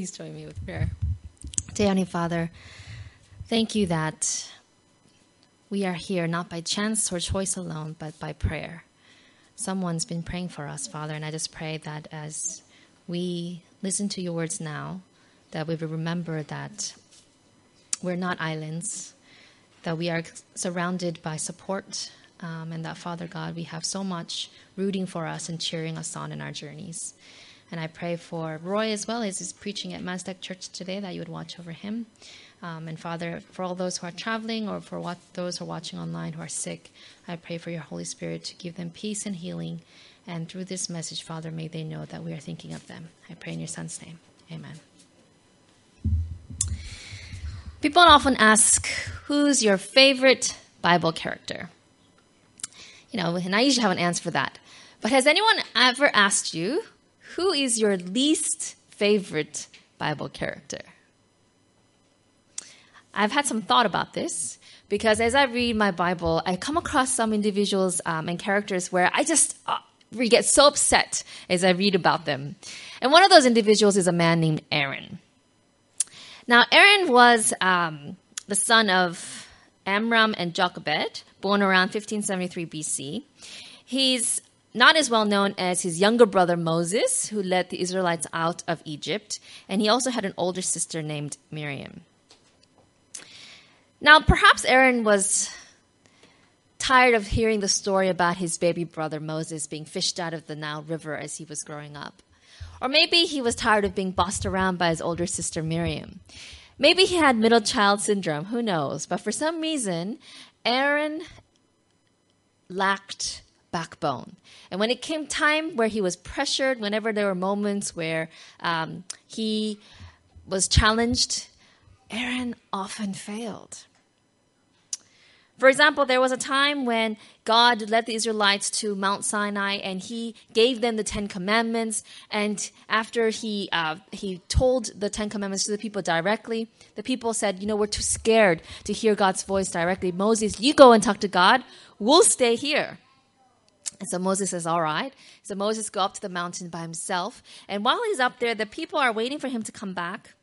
Please join me with prayer. Dear Heavenly Father, thank you that we are here not by chance or choice alone, but by prayer. Someone's been praying for us, Father, and I just pray that as we listen to your words now, that we will remember that we're not islands, that we are surrounded by support, um, and that, Father God, we have so much rooting for us and cheering us on in our journeys. And I pray for Roy as well as he's preaching at Mazdak Church today that you would watch over him. Um, and Father, for all those who are traveling or for what, those who are watching online who are sick, I pray for your Holy Spirit to give them peace and healing. And through this message, Father, may they know that we are thinking of them. I pray in your Son's name. Amen. People often ask, who's your favorite Bible character? You know, and I usually have an answer for that. But has anyone ever asked you, who is your least favorite Bible character? I've had some thought about this because as I read my Bible, I come across some individuals um, and characters where I just uh, get so upset as I read about them. And one of those individuals is a man named Aaron. Now, Aaron was um, the son of Amram and Jochebed, born around 1573 BC. He's not as well known as his younger brother Moses, who led the Israelites out of Egypt, and he also had an older sister named Miriam. Now, perhaps Aaron was tired of hearing the story about his baby brother Moses being fished out of the Nile River as he was growing up. Or maybe he was tired of being bossed around by his older sister Miriam. Maybe he had middle child syndrome, who knows? But for some reason, Aaron lacked backbone. And when it came time where he was pressured, whenever there were moments where um, he was challenged, Aaron often failed. For example, there was a time when God led the Israelites to Mount Sinai and he gave them the Ten Commandments. And after he, uh, he told the Ten Commandments to the people directly, the people said, You know, we're too scared to hear God's voice directly. Moses, you go and talk to God. We'll stay here. And so Moses says, All right. So Moses go up to the mountain by himself. And while he's up there, the people are waiting for him to come back.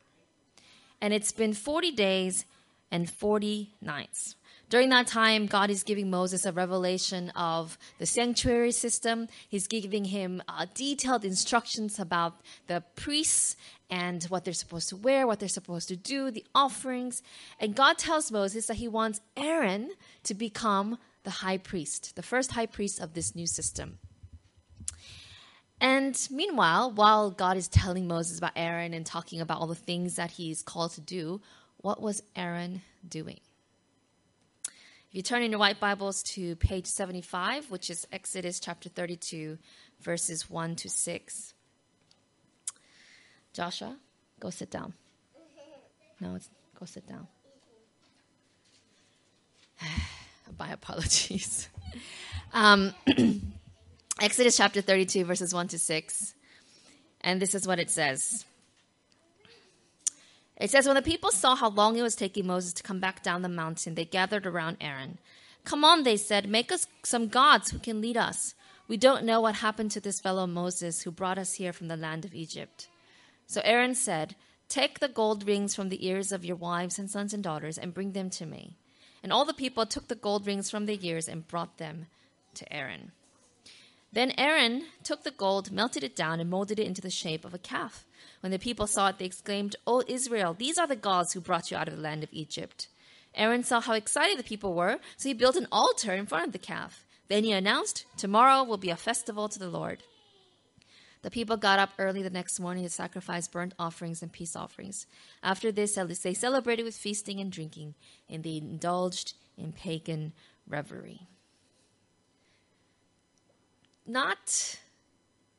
And it's been 40 days and 40 nights. During that time, God is giving Moses a revelation of the sanctuary system. He's giving him uh, detailed instructions about the priests and what they're supposed to wear, what they're supposed to do, the offerings. And God tells Moses that he wants Aaron to become the high priest, the first high priest of this new system. And meanwhile, while God is telling Moses about Aaron and talking about all the things that he's called to do, what was Aaron doing? If you turn in your white Bibles to page 75, which is Exodus chapter 32, verses 1 to 6. Joshua, go sit down. No, it's, go sit down. My apologies. Um, Exodus chapter 32, verses 1 to 6. And this is what it says. It says, When the people saw how long it was taking Moses to come back down the mountain, they gathered around Aaron. Come on, they said, make us some gods who can lead us. We don't know what happened to this fellow Moses who brought us here from the land of Egypt. So Aaron said, Take the gold rings from the ears of your wives and sons and daughters and bring them to me. And all the people took the gold rings from their ears and brought them to Aaron. Then Aaron took the gold, melted it down, and molded it into the shape of a calf. When the people saw it, they exclaimed, O Israel, these are the gods who brought you out of the land of Egypt. Aaron saw how excited the people were, so he built an altar in front of the calf. Then he announced, Tomorrow will be a festival to the Lord. The people got up early the next morning to sacrifice burnt offerings and peace offerings. After this, they celebrated with feasting and drinking, and they indulged in pagan revelry. Not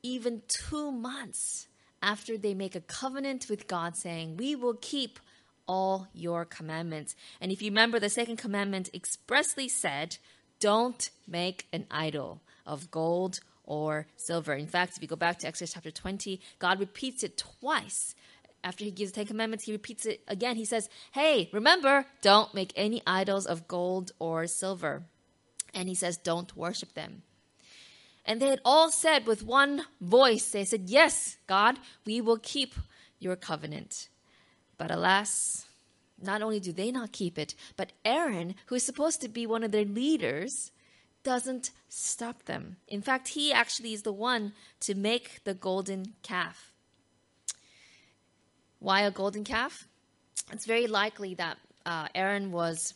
even two months after they make a covenant with God saying, We will keep all your commandments. And if you remember, the second commandment expressly said, Don't make an idol of gold or silver. In fact, if you go back to Exodus chapter 20, God repeats it twice. After he gives the Ten Commandments, he repeats it again. He says, Hey, remember, don't make any idols of gold or silver. And he says, Don't worship them. And they had all said with one voice, they said, Yes, God, we will keep your covenant. But alas, not only do they not keep it, but Aaron, who is supposed to be one of their leaders, doesn't stop them. In fact, he actually is the one to make the golden calf. Why a golden calf? It's very likely that uh, Aaron was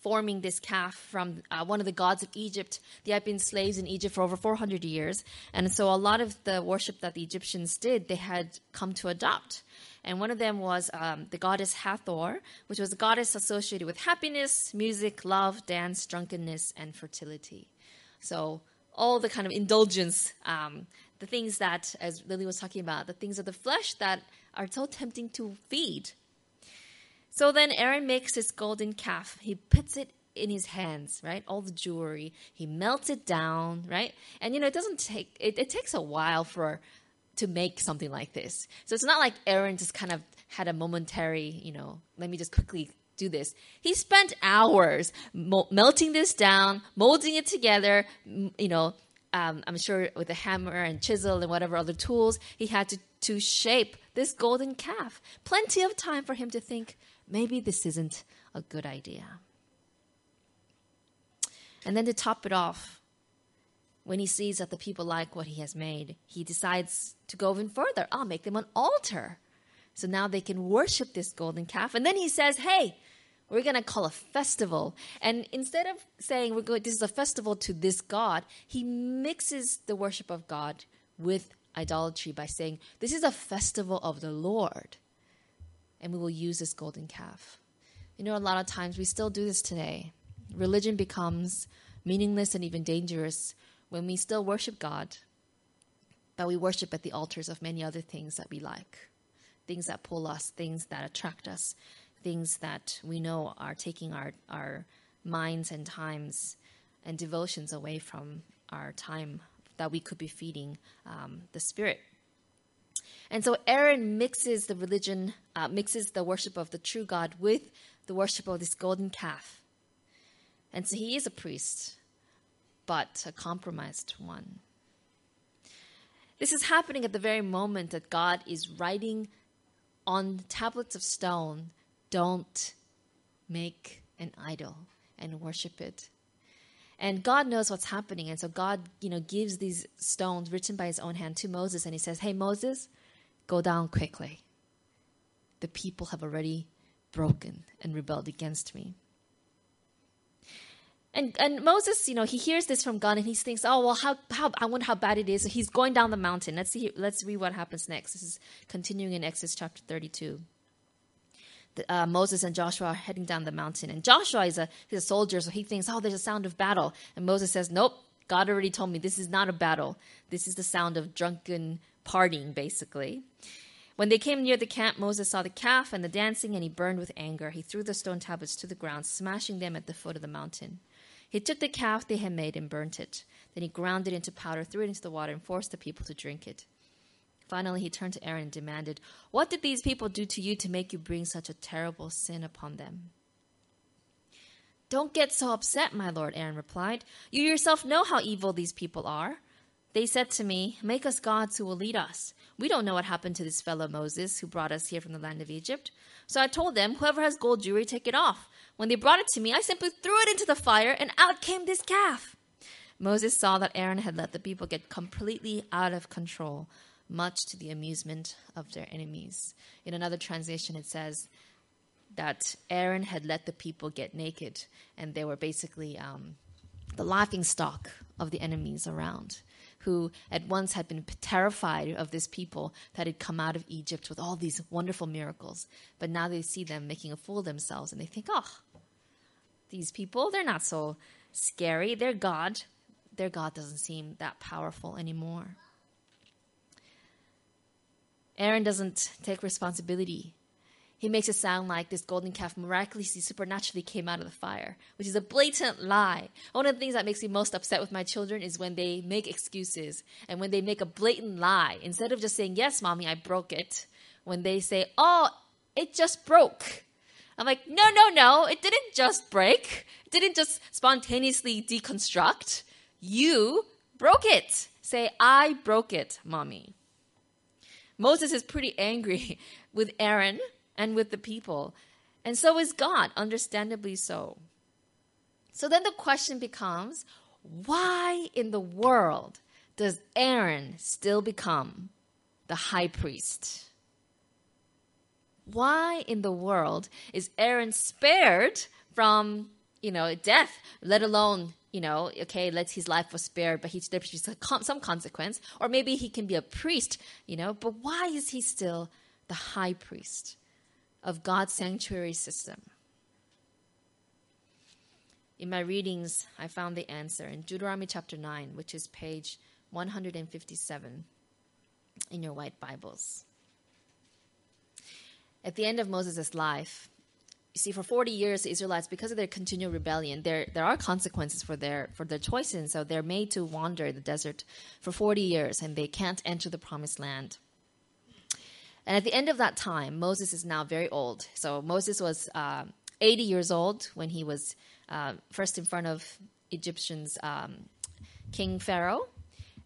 forming this calf from uh, one of the gods of Egypt. They had been slaves in Egypt for over 400 years. And so a lot of the worship that the Egyptians did, they had come to adopt. And one of them was um, the goddess Hathor, which was a goddess associated with happiness, music, love, dance, drunkenness, and fertility. So all the kind of indulgence, um, the things that, as Lily was talking about, the things of the flesh that are so tempting to feed. So then Aaron makes this golden calf. He puts it in his hands, right? All the jewelry. He melts it down, right? And you know, it doesn't take it, it takes a while for to make something like this. So it's not like Aaron just kind of had a momentary, you know, let me just quickly do this. He spent hours mo- melting this down, molding it together, m- you know, um, I'm sure with a hammer and chisel and whatever other tools he had to, to shape this golden calf. Plenty of time for him to think, maybe this isn't a good idea. And then to top it off, when he sees that the people like what he has made, he decides to go even further. I'll make them an altar. So now they can worship this golden calf. And then he says, hey, we're going to call a festival. And instead of saying we're going, this is a festival to this God, he mixes the worship of God with idolatry by saying, this is a festival of the Lord. And we will use this golden calf. You know, a lot of times we still do this today. Religion becomes meaningless and even dangerous when we still worship God, but we worship at the altars of many other things that we like, things that pull us, things that attract us, things that we know are taking our, our minds and times and devotions away from our time that we could be feeding um, the Spirit. And so Aaron mixes the religion, uh, mixes the worship of the true God with the worship of this golden calf. And so he is a priest but a compromised one. This is happening at the very moment that God is writing on tablets of stone, don't make an idol and worship it. And God knows what's happening. And so God, you know, gives these stones written by his own hand to Moses and he says, Hey Moses, go down quickly. The people have already broken and rebelled against me. And and Moses, you know, he hears this from God and he thinks, oh well, how how I wonder how bad it is. So he's going down the mountain. Let's see. Let's read what happens next. This is continuing in Exodus chapter thirty-two. The, uh, Moses and Joshua are heading down the mountain, and Joshua is a he's a soldier, so he thinks, oh, there's a sound of battle. And Moses says, nope. God already told me this is not a battle. This is the sound of drunken partying, basically. When they came near the camp, Moses saw the calf and the dancing, and he burned with anger. He threw the stone tablets to the ground, smashing them at the foot of the mountain. He took the calf they had made and burnt it. Then he ground it into powder, threw it into the water, and forced the people to drink it. Finally, he turned to Aaron and demanded, What did these people do to you to make you bring such a terrible sin upon them? Don't get so upset, my lord, Aaron replied. You yourself know how evil these people are. They said to me, Make us gods who will lead us. We don't know what happened to this fellow Moses who brought us here from the land of Egypt. So I told them, Whoever has gold jewelry, take it off. When they brought it to me, I simply threw it into the fire, and out came this calf. Moses saw that Aaron had let the people get completely out of control, much to the amusement of their enemies. In another translation, it says that Aaron had let the people get naked, and they were basically um, the laughing stock of the enemies around who at once had been terrified of this people that had come out of Egypt with all these wonderful miracles. But now they see them making a fool of themselves and they think, oh, these people, they're not so scary. Their God, their God doesn't seem that powerful anymore. Aaron doesn't take responsibility. He makes it sound like this golden calf miraculously, supernaturally came out of the fire, which is a blatant lie. One of the things that makes me most upset with my children is when they make excuses and when they make a blatant lie. Instead of just saying, Yes, mommy, I broke it, when they say, Oh, it just broke. I'm like, no, no, no, it didn't just break. It didn't just spontaneously deconstruct. You broke it. Say, I broke it, mommy. Moses is pretty angry with Aaron and with the people. And so is God, understandably so. So then the question becomes why in the world does Aaron still become the high priest? Why in the world is Aaron spared from, you know, death, let alone, you know, okay, let his life was spared, but he, there's some consequence, or maybe he can be a priest, you know, but why is he still the high priest of God's sanctuary system? In my readings, I found the answer in Deuteronomy chapter 9, which is page 157 in your white Bibles. At the end of Moses' life, you see, for 40 years, the Israelites, because of their continual rebellion, there, there are consequences for their, for their choices. So they're made to wander the desert for 40 years and they can't enter the promised land. And at the end of that time, Moses is now very old. So Moses was uh, 80 years old when he was uh, first in front of Egyptian's um, King Pharaoh.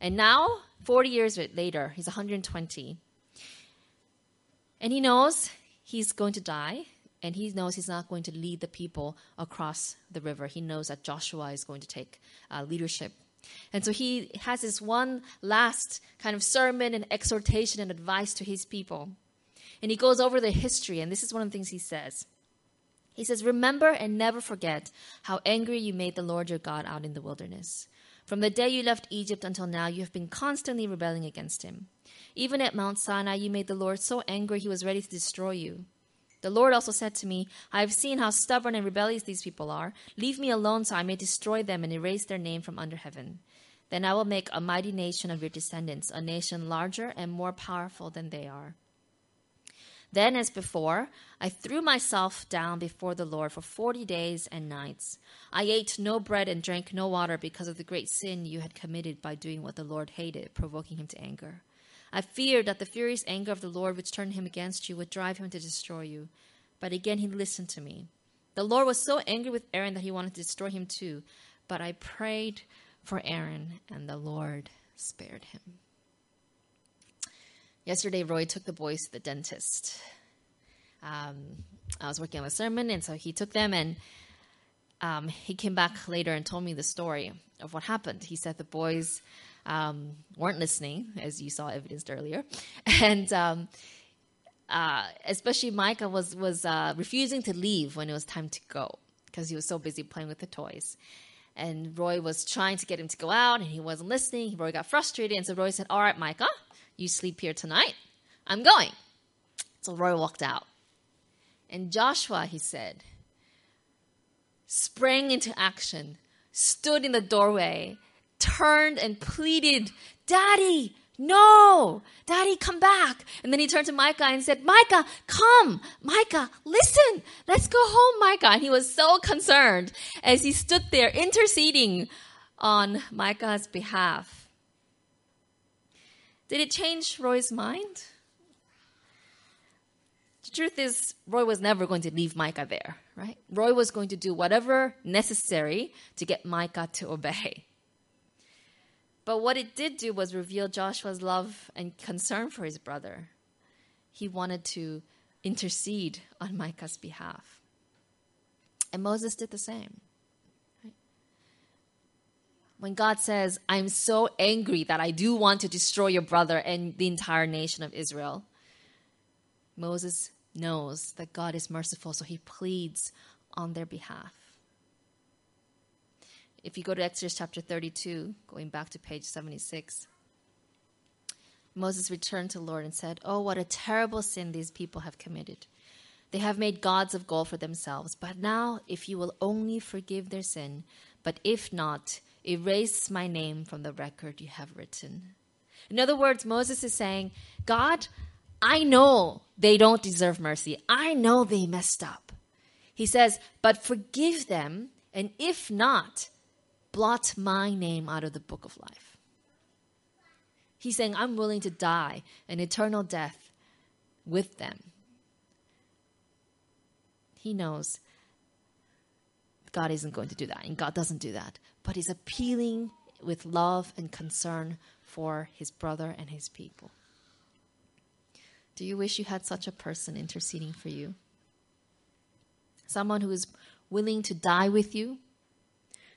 And now, 40 years later, he's 120. And he knows he's going to die, and he knows he's not going to lead the people across the river. He knows that Joshua is going to take uh, leadership. And so he has this one last kind of sermon and exhortation and advice to his people. And he goes over the history, and this is one of the things he says. He says, Remember and never forget how angry you made the Lord your God out in the wilderness. From the day you left Egypt until now, you have been constantly rebelling against him. Even at Mount Sinai, you made the Lord so angry he was ready to destroy you. The Lord also said to me, I have seen how stubborn and rebellious these people are. Leave me alone so I may destroy them and erase their name from under heaven. Then I will make a mighty nation of your descendants, a nation larger and more powerful than they are. Then, as before, I threw myself down before the Lord for forty days and nights. I ate no bread and drank no water because of the great sin you had committed by doing what the Lord hated, provoking him to anger. I feared that the furious anger of the Lord, which turned him against you, would drive him to destroy you. But again he listened to me. The Lord was so angry with Aaron that he wanted to destroy him too. But I prayed for Aaron, and the Lord spared him. Yesterday, Roy took the boys to the dentist. Um, I was working on a sermon, and so he took them, and um, he came back later and told me the story of what happened. He said the boys um, weren't listening, as you saw evidenced earlier, and um, uh, especially Micah was was uh, refusing to leave when it was time to go because he was so busy playing with the toys. And Roy was trying to get him to go out, and he wasn't listening. He Roy got frustrated, and so Roy said, "All right, Micah, you sleep here tonight. I'm going. So Roy walked out. And Joshua, he said, sprang into action, stood in the doorway, turned and pleaded, Daddy, no, Daddy, come back. And then he turned to Micah and said, Micah, come. Micah, listen. Let's go home, Micah. And he was so concerned as he stood there interceding on Micah's behalf. Did it change Roy's mind? The truth is, Roy was never going to leave Micah there, right? Roy was going to do whatever necessary to get Micah to obey. But what it did do was reveal Joshua's love and concern for his brother. He wanted to intercede on Micah's behalf. And Moses did the same when God says, I'm so angry that I do want to destroy your brother and the entire nation of Israel, Moses knows that God is merciful, so he pleads on their behalf. If you go to Exodus chapter 32, going back to page 76, Moses returned to the Lord and said, Oh, what a terrible sin these people have committed. They have made gods of gold for themselves. But now, if you will only forgive their sin, but if not, Erase my name from the record you have written. In other words, Moses is saying, God, I know they don't deserve mercy. I know they messed up. He says, but forgive them, and if not, blot my name out of the book of life. He's saying, I'm willing to die an eternal death with them. He knows God isn't going to do that, and God doesn't do that but he's appealing with love and concern for his brother and his people. Do you wish you had such a person interceding for you? Someone who is willing to die with you,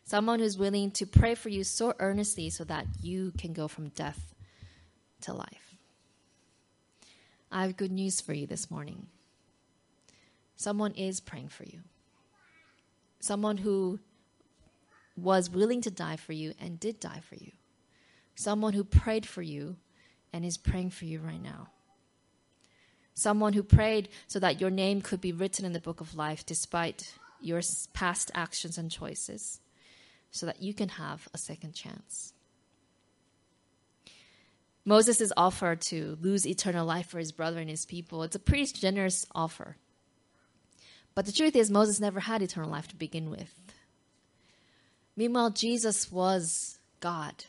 someone who's willing to pray for you so earnestly so that you can go from death to life. I have good news for you this morning. Someone is praying for you. Someone who was willing to die for you and did die for you. Someone who prayed for you and is praying for you right now. Someone who prayed so that your name could be written in the book of life despite your past actions and choices, so that you can have a second chance. Moses is offered to lose eternal life for his brother and his people. It's a pretty generous offer. But the truth is, Moses never had eternal life to begin with. Meanwhile, Jesus was God,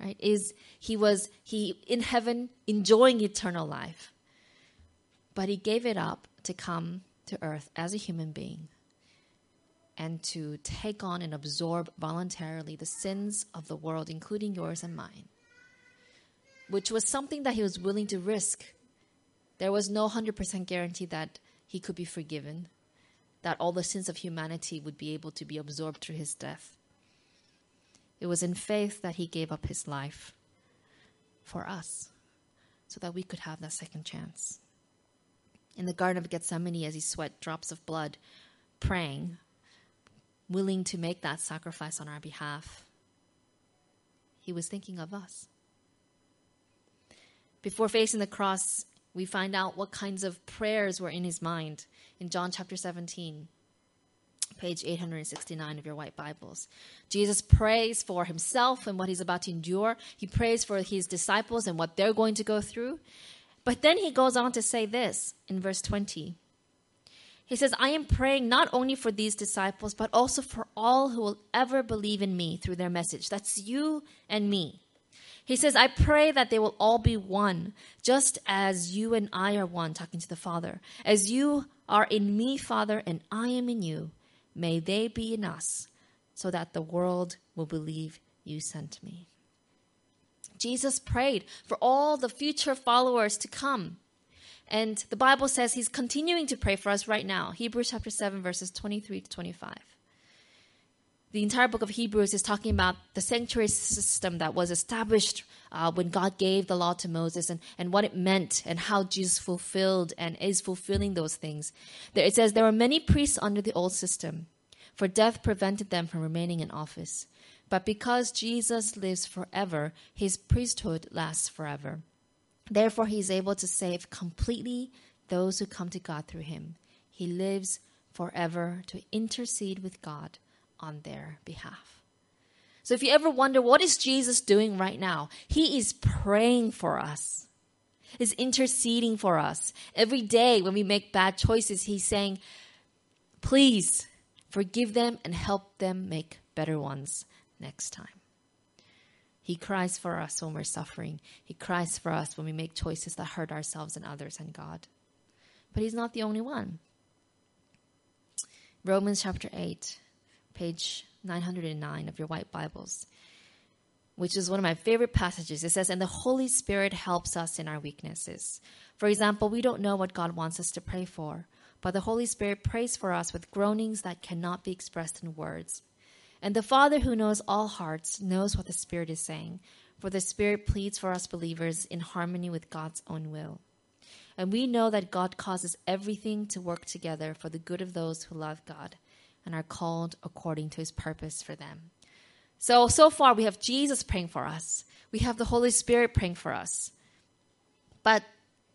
right? Is he was he in heaven enjoying eternal life, but he gave it up to come to earth as a human being and to take on and absorb voluntarily the sins of the world, including yours and mine, which was something that he was willing to risk. There was no 100% guarantee that he could be forgiven, that all the sins of humanity would be able to be absorbed through his death. It was in faith that he gave up his life for us so that we could have that second chance. In the Garden of Gethsemane, as he sweat drops of blood, praying, willing to make that sacrifice on our behalf. He was thinking of us. Before facing the cross, we find out what kinds of prayers were in his mind in John chapter 17, page 869 of your white Bibles. Jesus prays for himself and what he's about to endure. He prays for his disciples and what they're going to go through. But then he goes on to say this in verse 20. He says, I am praying not only for these disciples, but also for all who will ever believe in me through their message. That's you and me. He says, I pray that they will all be one, just as you and I are one, talking to the Father. As you are in me, Father, and I am in you, may they be in us, so that the world will believe you sent me. Jesus prayed for all the future followers to come. And the Bible says he's continuing to pray for us right now. Hebrews chapter 7, verses 23 to 25. The entire book of Hebrews is talking about the sanctuary system that was established uh, when God gave the law to Moses and, and what it meant and how Jesus fulfilled and is fulfilling those things. There, it says there were many priests under the old system, for death prevented them from remaining in office. But because Jesus lives forever, his priesthood lasts forever. Therefore, he is able to save completely those who come to God through him. He lives forever to intercede with God on their behalf. So if you ever wonder what is Jesus doing right now, he is praying for us. Is interceding for us. Every day when we make bad choices, he's saying, "Please forgive them and help them make better ones next time." He cries for us when we're suffering. He cries for us when we make choices that hurt ourselves and others and God. But He's not the only one. Romans chapter 8, page 909 of your white Bibles, which is one of my favorite passages. It says, And the Holy Spirit helps us in our weaknesses. For example, we don't know what God wants us to pray for, but the Holy Spirit prays for us with groanings that cannot be expressed in words. And the Father who knows all hearts knows what the Spirit is saying, for the Spirit pleads for us believers in harmony with God's own will. And we know that God causes everything to work together for the good of those who love God and are called according to his purpose for them. So, so far we have Jesus praying for us. We have the Holy Spirit praying for us. But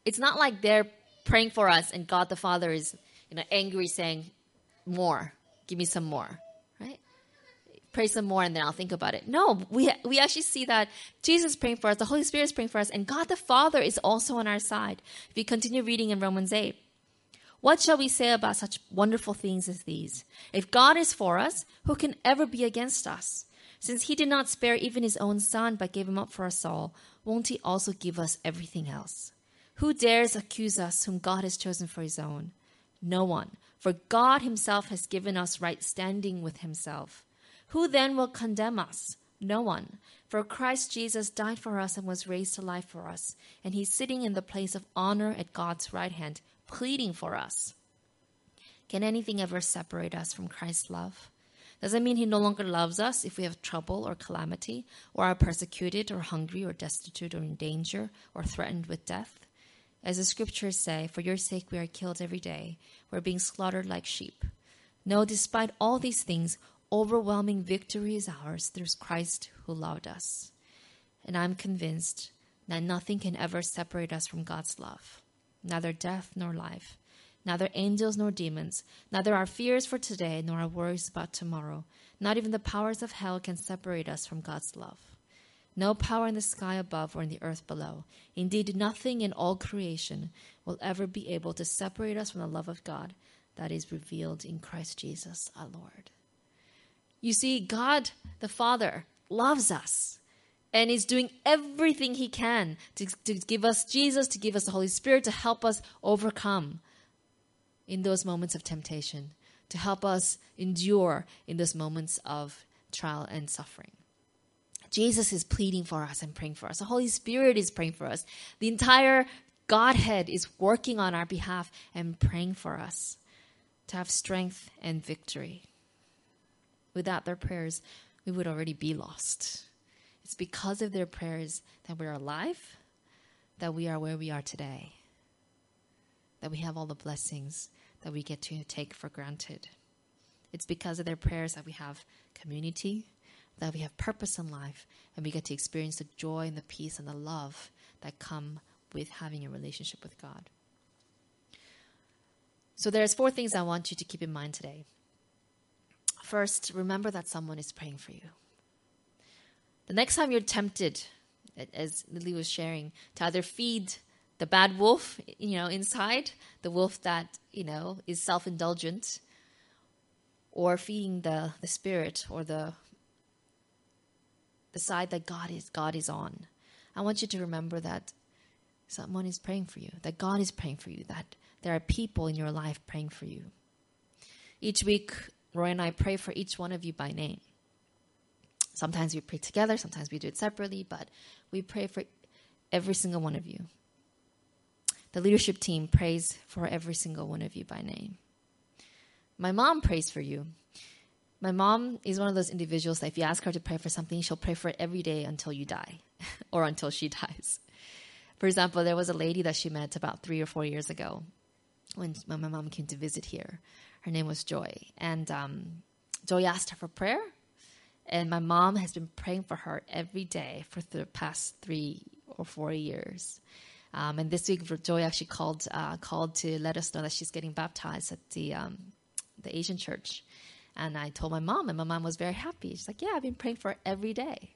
it's not like they're praying for us and God the Father is you know, angry saying, More, give me some more pray some more and then I'll think about it. No, we, we actually see that Jesus is praying for us, the Holy Spirit is praying for us, and God the Father is also on our side. If we continue reading in Romans 8, what shall we say about such wonderful things as these? If God is for us, who can ever be against us? Since he did not spare even his own son, but gave him up for us all, won't he also give us everything else? Who dares accuse us whom God has chosen for his own? No one, for God himself has given us right standing with himself. Who then will condemn us? No one. For Christ Jesus died for us and was raised to life for us, and he's sitting in the place of honor at God's right hand, pleading for us. Can anything ever separate us from Christ's love? Does it mean he no longer loves us if we have trouble or calamity, or are persecuted, or hungry, or destitute, or in danger, or threatened with death? As the scriptures say, for your sake we are killed every day, we're being slaughtered like sheep. No, despite all these things, overwhelming victory is ours through Christ who loved us. And I'm convinced that nothing can ever separate us from God's love, neither death nor life, neither angels nor demons, neither our fears for today nor our worries about tomorrow, not even the powers of hell can separate us from God's love. No power in the sky above or in the earth below, indeed, nothing in all creation will ever be able to separate us from the love of God that is revealed in Christ Jesus our Lord. You see, God the Father loves us and is doing everything He can to, to give us Jesus, to give us the Holy Spirit, to help us overcome in those moments of temptation, to help us endure in those moments of trial and suffering. Jesus is pleading for us and praying for us. The Holy Spirit is praying for us. The entire Godhead is working on our behalf and praying for us to have strength and victory. Without their prayers, we would already be lost. It's because of their prayers that we're alive, that we are where we are today, that we have all the blessings that we get to take for granted. It's because of their prayers that we have community, that we have purpose in life, and we get to experience the joy and the peace and the love that come with having a relationship with God. So there's four things I want you to keep in mind today. First, remember that someone is praying for you. The next time you're tempted, as Lily was sharing, to either feed the bad wolf, you know, inside, the wolf that, you know, is self-indulgent, or feeding the, the spirit or the the side that God is God is on. I want you to remember that someone is praying for you, that God is praying for you, that there are people in your life praying for you. Each week, Roy and I pray for each one of you by name. Sometimes we pray together, sometimes we do it separately, but we pray for every single one of you. The leadership team prays for every single one of you by name. My mom prays for you. My mom is one of those individuals that if you ask her to pray for something, she'll pray for it every day until you die or until she dies. For example, there was a lady that she met about three or four years ago when my mom came to visit here. Her name was Joy. And um, Joy asked her for prayer. And my mom has been praying for her every day for the past three or four years. Um, and this week, Joy actually called uh, called to let us know that she's getting baptized at the um, the Asian church. And I told my mom, and my mom was very happy. She's like, "Yeah, I've been praying for every day."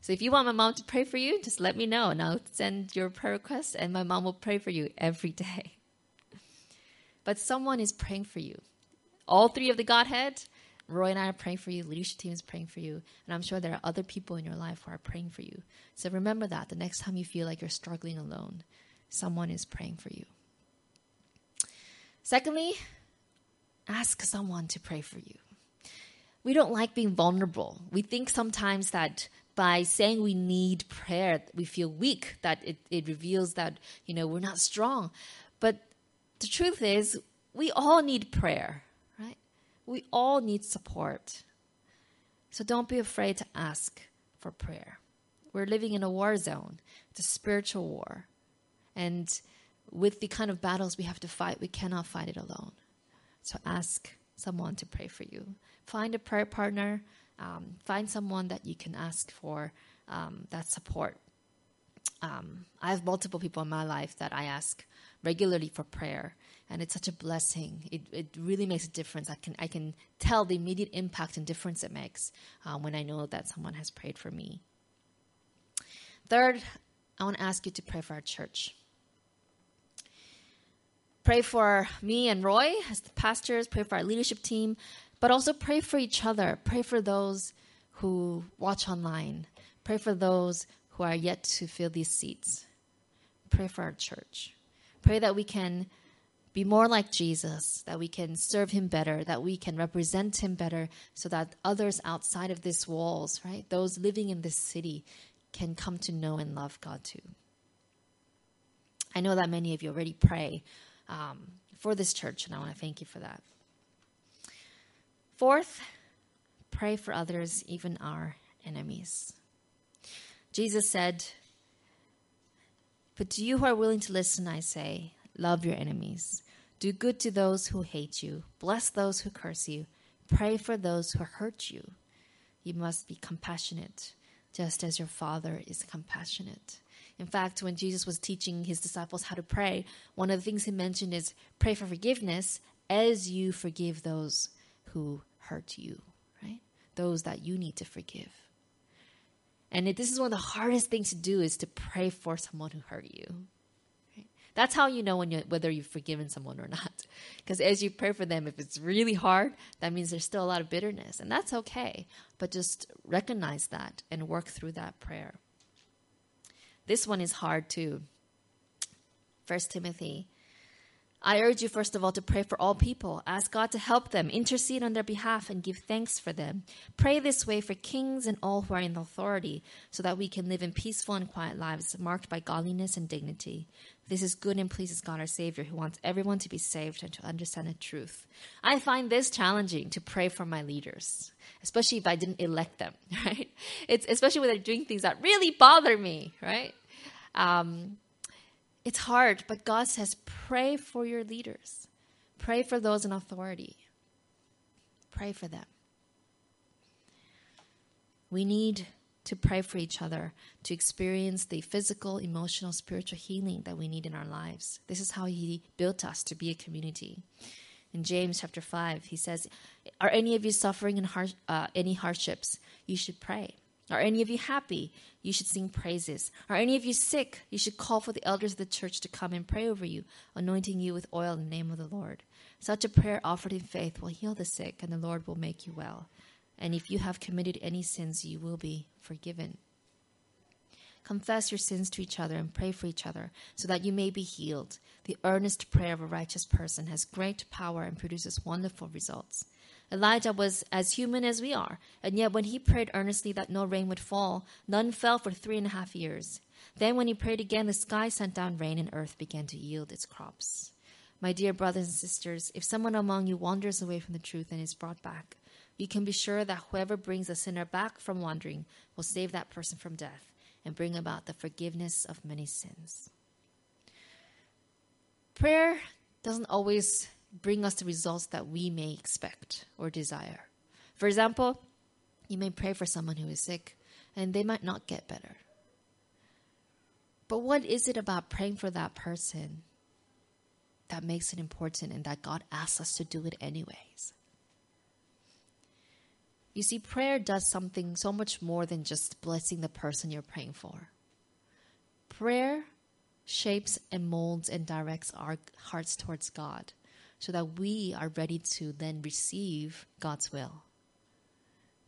So if you want my mom to pray for you, just let me know, and I'll send your prayer request, and my mom will pray for you every day but someone is praying for you. All three of the Godhead, Roy and I are praying for you, leadership team is praying for you, and I'm sure there are other people in your life who are praying for you. So remember that the next time you feel like you're struggling alone, someone is praying for you. Secondly, ask someone to pray for you. We don't like being vulnerable. We think sometimes that by saying we need prayer, we feel weak, that it, it reveals that, you know, we're not strong. But the truth is, we all need prayer, right? We all need support. So don't be afraid to ask for prayer. We're living in a war zone, it's a spiritual war. And with the kind of battles we have to fight, we cannot fight it alone. So ask someone to pray for you. Find a prayer partner, um, find someone that you can ask for um, that support. Um, I have multiple people in my life that I ask regularly for prayer and it's such a blessing. It, it really makes a difference. I can i can tell the immediate impact and difference it makes um, when i know that someone has prayed for me. Third i want to ask you to pray for our church. Pray for me and roy as the pastors pray for our leadership team but also pray for each other. Pray for those who watch online. Pray for those who are yet to fill these seats pray for our church Pray that we can be more like Jesus, that we can serve him better, that we can represent him better, so that others outside of these walls, right, those living in this city, can come to know and love God too. I know that many of you already pray um, for this church, and I want to thank you for that. Fourth, pray for others, even our enemies. Jesus said, But to you who are willing to listen, I say, love your enemies. Do good to those who hate you. Bless those who curse you. Pray for those who hurt you. You must be compassionate, just as your Father is compassionate. In fact, when Jesus was teaching his disciples how to pray, one of the things he mentioned is pray for forgiveness as you forgive those who hurt you, right? Those that you need to forgive. And this is one of the hardest things to do is to pray for someone who hurt you. That's how you know when you, whether you've forgiven someone or not. Because as you pray for them, if it's really hard, that means there's still a lot of bitterness. And that's okay. But just recognize that and work through that prayer. This one is hard too. First Timothy I urge you, first of all, to pray for all people. Ask God to help them, intercede on their behalf, and give thanks for them. Pray this way for kings and all who are in authority, so that we can live in peaceful and quiet lives marked by godliness and dignity. This is good and pleases God our Savior, who wants everyone to be saved and to understand the truth. I find this challenging to pray for my leaders, especially if I didn't elect them, right? It's especially when they're doing things that really bother me, right? Um, it's hard, but God says, pray for your leaders. Pray for those in authority. Pray for them. We need to pray for each other to experience the physical, emotional, spiritual healing that we need in our lives. This is how He built us to be a community. In James chapter 5, he says, Are any of you suffering in har- uh, any hardships? You should pray. Are any of you happy? You should sing praises. Are any of you sick? You should call for the elders of the church to come and pray over you, anointing you with oil in the name of the Lord. Such a prayer offered in faith will heal the sick, and the Lord will make you well. And if you have committed any sins, you will be forgiven. Confess your sins to each other and pray for each other so that you may be healed. The earnest prayer of a righteous person has great power and produces wonderful results. Elijah was as human as we are, and yet when he prayed earnestly that no rain would fall, none fell for three and a half years. Then, when he prayed again, the sky sent down rain, and earth began to yield its crops. My dear brothers and sisters, if someone among you wanders away from the truth and is brought back, you can be sure that whoever brings a sinner back from wandering will save that person from death and bring about the forgiveness of many sins. Prayer doesn't always bring us the results that we may expect or desire. For example, you may pray for someone who is sick and they might not get better. But what is it about praying for that person that makes it important and that God asks us to do it anyways? You see, prayer does something so much more than just blessing the person you're praying for. Prayer shapes and molds and directs our hearts towards God so that we are ready to then receive God's will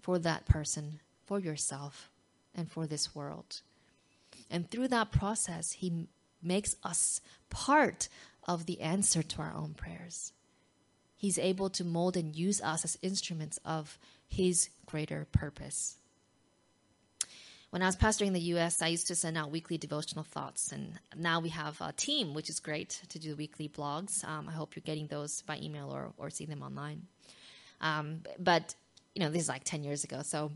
for that person, for yourself, and for this world. And through that process, He makes us part of the answer to our own prayers. He's able to mold and use us as instruments of His greater purpose. When I was pastoring in the US, I used to send out weekly devotional thoughts, and now we have a team, which is great to do weekly blogs. Um, I hope you're getting those by email or, or seeing them online. Um, but, you know, this is like 10 years ago, so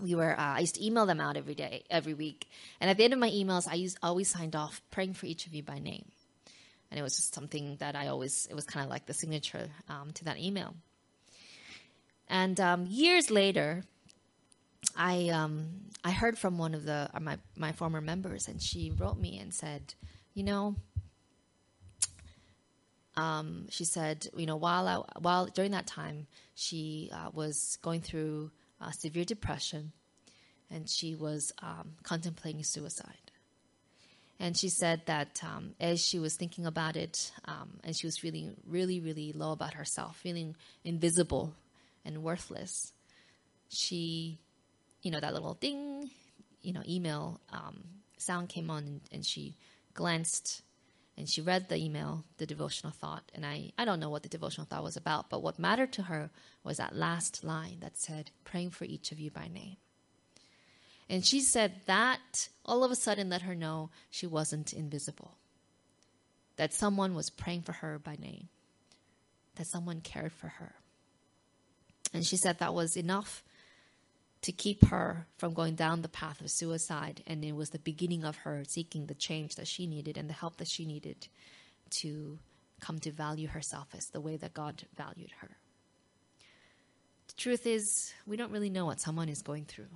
we were uh, I used to email them out every day, every week. And at the end of my emails, I used always signed off praying for each of you by name. And it was just something that I always it was kind of like the signature um, to that email. And um, years later, I um, I heard from one of the uh, my my former members, and she wrote me and said, you know, um, she said, you know, while I, while during that time, she uh, was going through uh, severe depression, and she was um, contemplating suicide. And she said that um, as she was thinking about it, um, and she was feeling really, really low about herself, feeling invisible and worthless, she you know, that little ding, you know, email um, sound came on and, and she glanced And she read the email, the devotional thought, and I, I don't know what the devotional thought was about, but what mattered to her was that last line that said, praying for each of you by name. And she said that all of a sudden let her know she wasn't invisible, that someone was praying for her by name, that someone cared for her. And she said that was enough to keep her from going down the path of suicide. And it was the beginning of her seeking the change that she needed and the help that she needed to come to value herself as the way that God valued her. The truth is, we don't really know what someone is going through.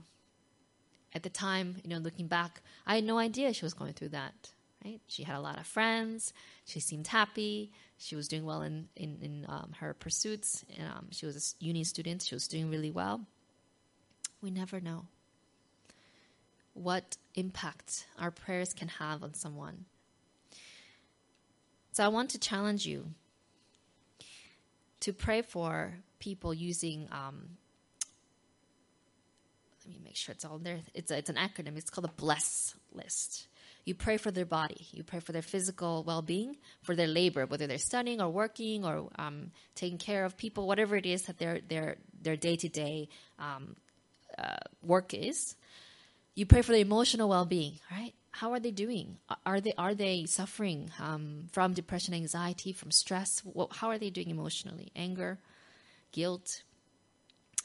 At the time, you know, looking back, I had no idea she was going through that. Right? She had a lot of friends. She seemed happy. She was doing well in in, in um, her pursuits. Um, she was a uni student. She was doing really well. We never know what impact our prayers can have on someone. So I want to challenge you to pray for people using. Um, let me make sure it's all there. It's a, it's an acronym. It's called a bless list. You pray for their body. You pray for their physical well-being, for their labor, whether they're studying or working or um, taking care of people, whatever it is that their their their day-to-day um, uh, work is. You pray for their emotional well-being, right? How are they doing? Are they are they suffering um, from depression, anxiety, from stress? How are they doing emotionally? Anger, guilt.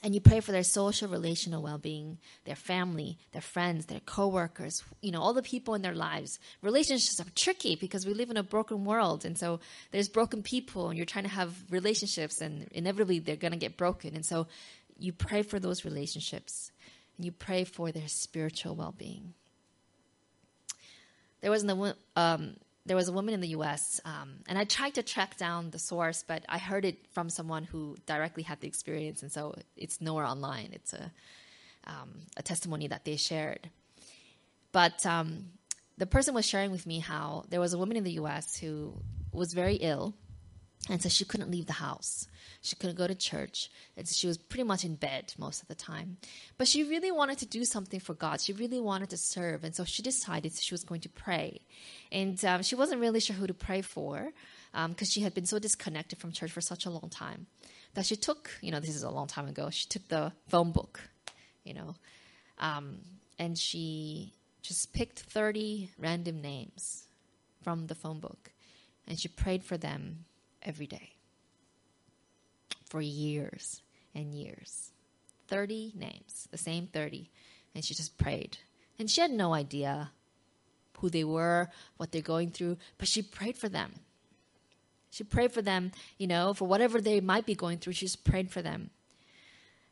And you pray for their social, relational well-being, their family, their friends, their coworkers. You know, all the people in their lives. Relationships are tricky because we live in a broken world, and so there's broken people, and you're trying to have relationships, and inevitably they're going to get broken. And so you pray for those relationships and you pray for their spiritual well-being. There was um, there was a woman in the U.S. Um, and I tried to track down the source, but I heard it from someone who directly had the experience, and so it's nowhere online. It's a um, a testimony that they shared. But um, the person was sharing with me how there was a woman in the U.S. who was very ill, and so she couldn't leave the house. She couldn't go to church. She was pretty much in bed most of the time. But she really wanted to do something for God. She really wanted to serve. And so she decided she was going to pray. And um, she wasn't really sure who to pray for because um, she had been so disconnected from church for such a long time that she took, you know, this is a long time ago, she took the phone book, you know, um, and she just picked 30 random names from the phone book and she prayed for them every day for years and years. 30 names, the same 30. And she just prayed. And she had no idea who they were, what they're going through, but she prayed for them. She prayed for them, you know, for whatever they might be going through, she just prayed for them.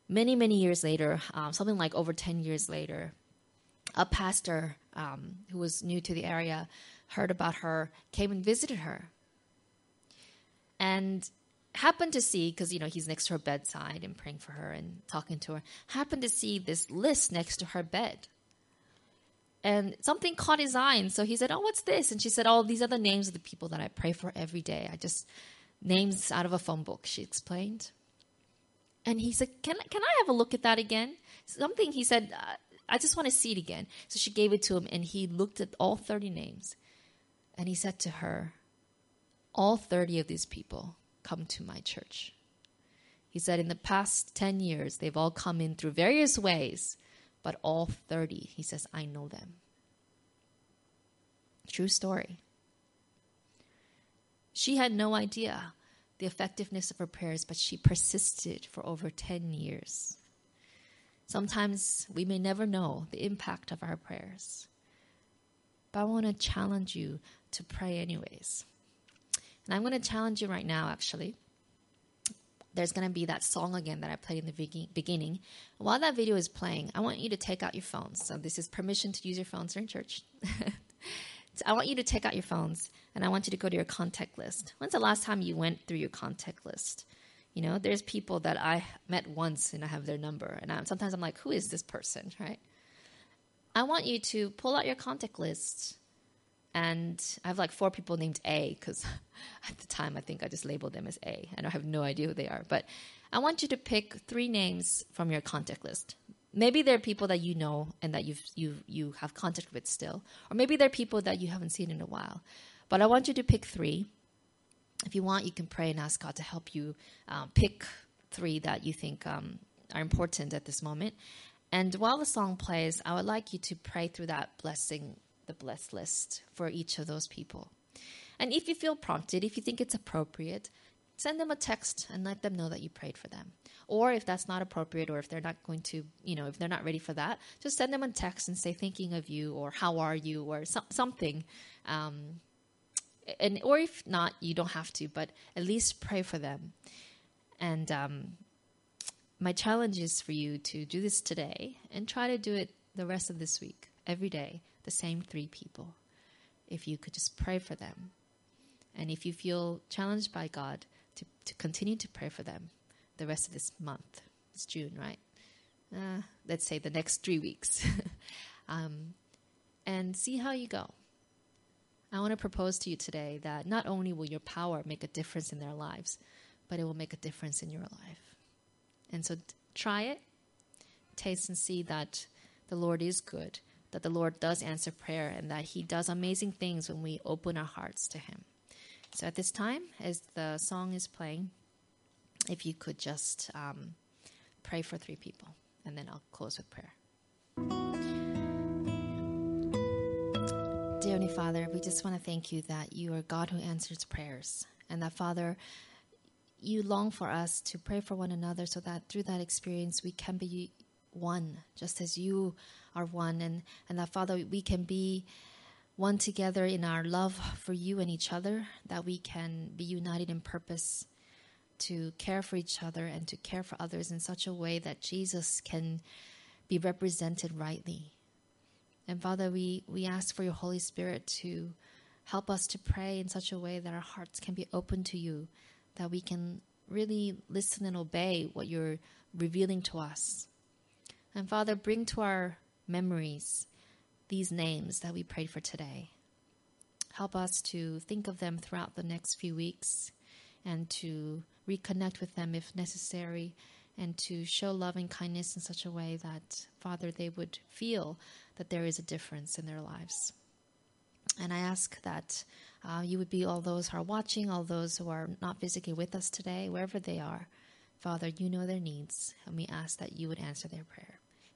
Many, many years later, um, something like over 10 years later, a pastor um, who was new to the area heard about her, came and visited her. And happened to see because you know he's next to her bedside and praying for her and talking to her happened to see this list next to her bed. And something caught his eye and so he said oh what's this? And she said oh these are the names of the people that i pray for every day. I just names out of a phone book she explained. And he said can, can i have a look at that again? Something he said uh, i just want to see it again. So she gave it to him and he looked at all 30 names. And he said to her all 30 of these people come to my church. He said, in the past 10 years, they've all come in through various ways, but all 30, he says, I know them. True story. She had no idea the effectiveness of her prayers, but she persisted for over 10 years. Sometimes we may never know the impact of our prayers, but I want to challenge you to pray anyways. And I'm going to challenge you right now, actually. There's going to be that song again that I played in the beginning. While that video is playing, I want you to take out your phones. So, this is permission to use your phones during church. so I want you to take out your phones and I want you to go to your contact list. When's the last time you went through your contact list? You know, there's people that I met once and I have their number, and I'm, sometimes I'm like, who is this person, right? I want you to pull out your contact list and I have like four people named A because at the time I think I just labeled them as A and I have no idea who they are. But I want you to pick three names from your contact list. Maybe they're people that you know and that you've you you have contact with still, or maybe they're people that you haven't seen in a while. But I want you to pick three. If you want, you can pray and ask God to help you uh, pick three that you think um, are important at this moment. And while the song plays, I would like you to pray through that blessing, the blessed list for each of those people. And if you feel prompted, if you think it's appropriate, send them a text and let them know that you prayed for them. Or if that's not appropriate, or if they're not going to, you know, if they're not ready for that, just send them a text and say thinking of you, or how are you, or so- something. Um, and or if not, you don't have to, but at least pray for them. And um, my challenge is for you to do this today and try to do it the rest of this week, every day, the same three people. If you could just pray for them. And if you feel challenged by God to, to continue to pray for them the rest of this month, it's June, right? Uh, let's say the next three weeks. um, and see how you go. I want to propose to you today that not only will your power make a difference in their lives, but it will make a difference in your life. And so try it, taste and see that the Lord is good, that the Lord does answer prayer, and that He does amazing things when we open our hearts to Him. So at this time, as the song is playing, if you could just um, pray for three people, and then I'll close with prayer. Dear Heavenly Father, we just want to thank you that you are God who answers prayers, and that Father, you long for us to pray for one another so that through that experience we can be one, just as you are one, and, and that Father, we can be one together in our love for you and each other, that we can be united in purpose to care for each other and to care for others in such a way that Jesus can be represented rightly. And Father, we, we ask for your Holy Spirit to help us to pray in such a way that our hearts can be open to you, that we can really listen and obey what you're revealing to us. And Father, bring to our memories these names that we prayed for today. Help us to think of them throughout the next few weeks and to reconnect with them if necessary and to show love and kindness in such a way that, Father, they would feel that there is a difference in their lives. And I ask that uh, you would be all those who are watching, all those who are not physically with us today, wherever they are. Father, you know their needs, and we ask that you would answer their prayer.